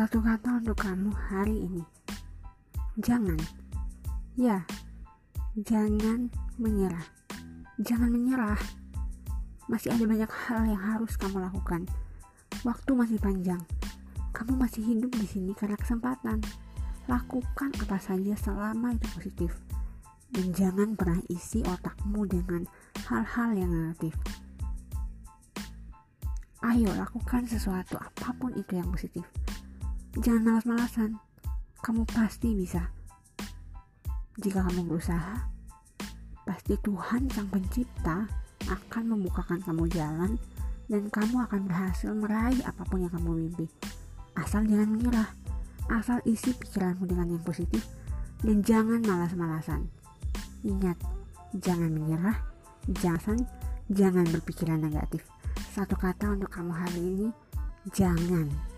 Satu kata untuk kamu hari ini. Jangan. Ya, jangan menyerah. Jangan menyerah. Masih ada banyak hal yang harus kamu lakukan. Waktu masih panjang. Kamu masih hidup di sini karena kesempatan. Lakukan apa saja selama itu positif. Dan jangan pernah isi otakmu dengan hal-hal yang negatif. Ayo lakukan sesuatu apa pun itu yang positif. Jangan malas-malasan. Kamu pasti bisa. Jika kamu berusaha, pasti Tuhan Sang Pencipta akan membukakan kamu jalan dan kamu akan berhasil meraih apa pun yang kamu mimpi. Asal jangan menyerah, asal isi pikiranmu dengan yang positif dan jangan malas-malasan. Ingat, jangan menyerah, jangan jangan berpikiran negatif. Satu kata untuk kamu hari ini, jangan.